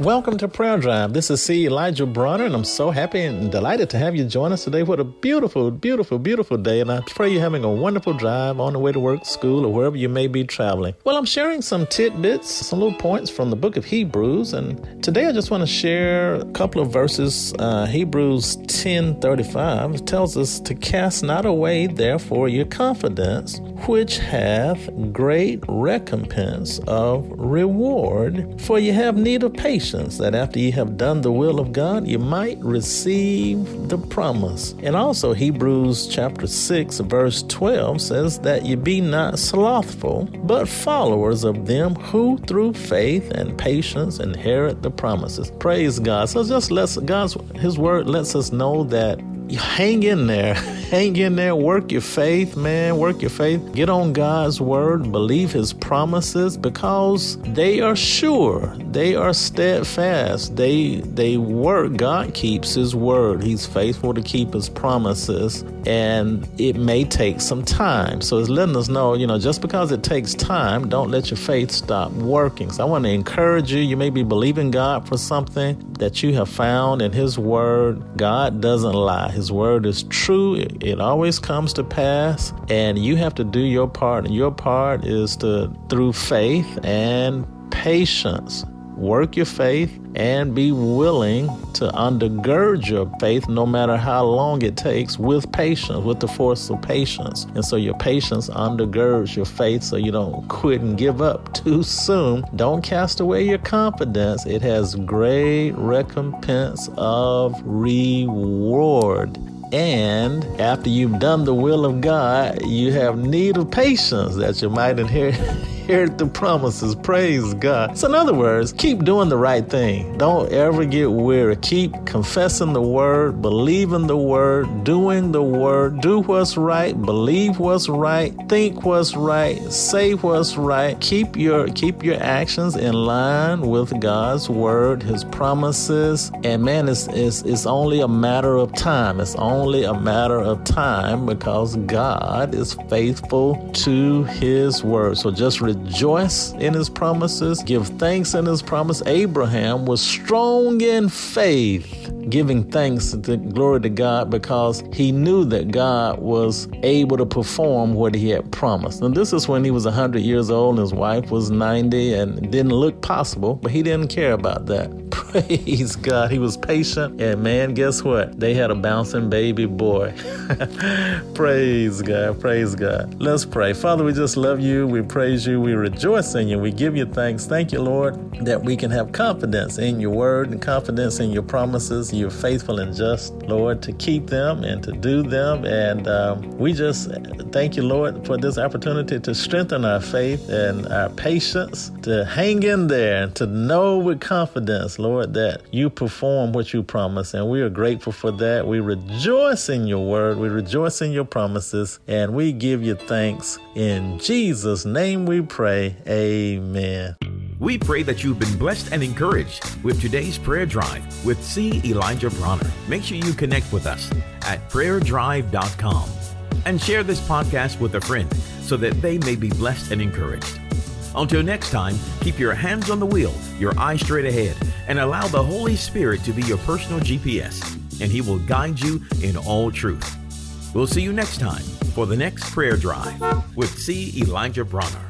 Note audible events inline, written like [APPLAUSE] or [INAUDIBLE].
Welcome to Prayer Drive. This is C. Elijah Bronner, and I'm so happy and delighted to have you join us today. What a beautiful, beautiful, beautiful day. And I pray you're having a wonderful drive on the way to work, school, or wherever you may be traveling. Well, I'm sharing some tidbits, some little points from the book of Hebrews. And today I just want to share a couple of verses. Uh, Hebrews 10 35 tells us to cast not away, therefore, your confidence, which hath great recompense of reward. For you have need of patience patience that after you have done the will of God, you might receive the promise. And also, Hebrews chapter 6, verse 12 says that you be not slothful, but followers of them who through faith and patience inherit the promises. Praise God. So just let's God's his word lets us know that hang in there. [LAUGHS] hang in there. Work your faith, man. Work your faith. Get on God's word. Believe his promises because they are sure. They are steadfast. They they work. God keeps his word. He's faithful to keep his promises. And it may take some time. So it's letting us know, you know, just because it takes time, don't let your faith stop working. So I want to encourage you. You may be believing God for something that you have found in his word. God doesn't lie. His word is true. It, it always comes to pass. And you have to do your part. And your part is to, through faith and patience, work your faith and be willing to undergird your faith no matter how long it takes with patience, with the force of patience. And so your patience undergirds your faith so you don't quit and give up too soon. Don't cast away your confidence. It has great recompense of reward. And after you've done the will of God, you have need of patience that you might inherit [LAUGHS] inherit the promises. Praise God. So, in other words, keep doing the right thing. Don't ever get weary. Keep confessing the word, believing the word, doing the word. Do what's right, believe what's right, think what's right, say what's right. Keep your keep your actions in line with God's word, His promises. And man, it's it's, it's only a matter of time. It's only a matter of time because God is faithful to His word. So just rejoice in his promises, give thanks in his promise. Abraham was strong in faith, giving thanks to glory to God because he knew that God was able to perform what he had promised. And this is when he was 100 years old and his wife was 90 and it didn't look possible, but he didn't care about that. Praise God. He was patient. And man, guess what? They had a bouncing baby boy. [LAUGHS] praise God. Praise God. Let's pray. Father, we just love you. We praise you. We rejoice in you. We give you thanks. Thank you, Lord, that we can have confidence in your word and confidence in your promises. You're faithful and just, Lord, to keep them and to do them. And um, we just thank you, Lord, for this opportunity to strengthen our faith and our patience, to hang in there and to know with confidence, Lord, that you perform what you promise. And we are grateful for that. We rejoice in your word. We rejoice in your promises. And we give you thanks. In Jesus' name we pray. Amen. We pray that you've been blessed and encouraged with today's prayer drive with C. Elijah Bronner. Make sure you connect with us at prayerdrive.com and share this podcast with a friend so that they may be blessed and encouraged. Until next time, keep your hands on the wheel, your eyes straight ahead, and allow the Holy Spirit to be your personal GPS, and He will guide you in all truth. We'll see you next time for the next prayer drive with C. Elijah Bronner.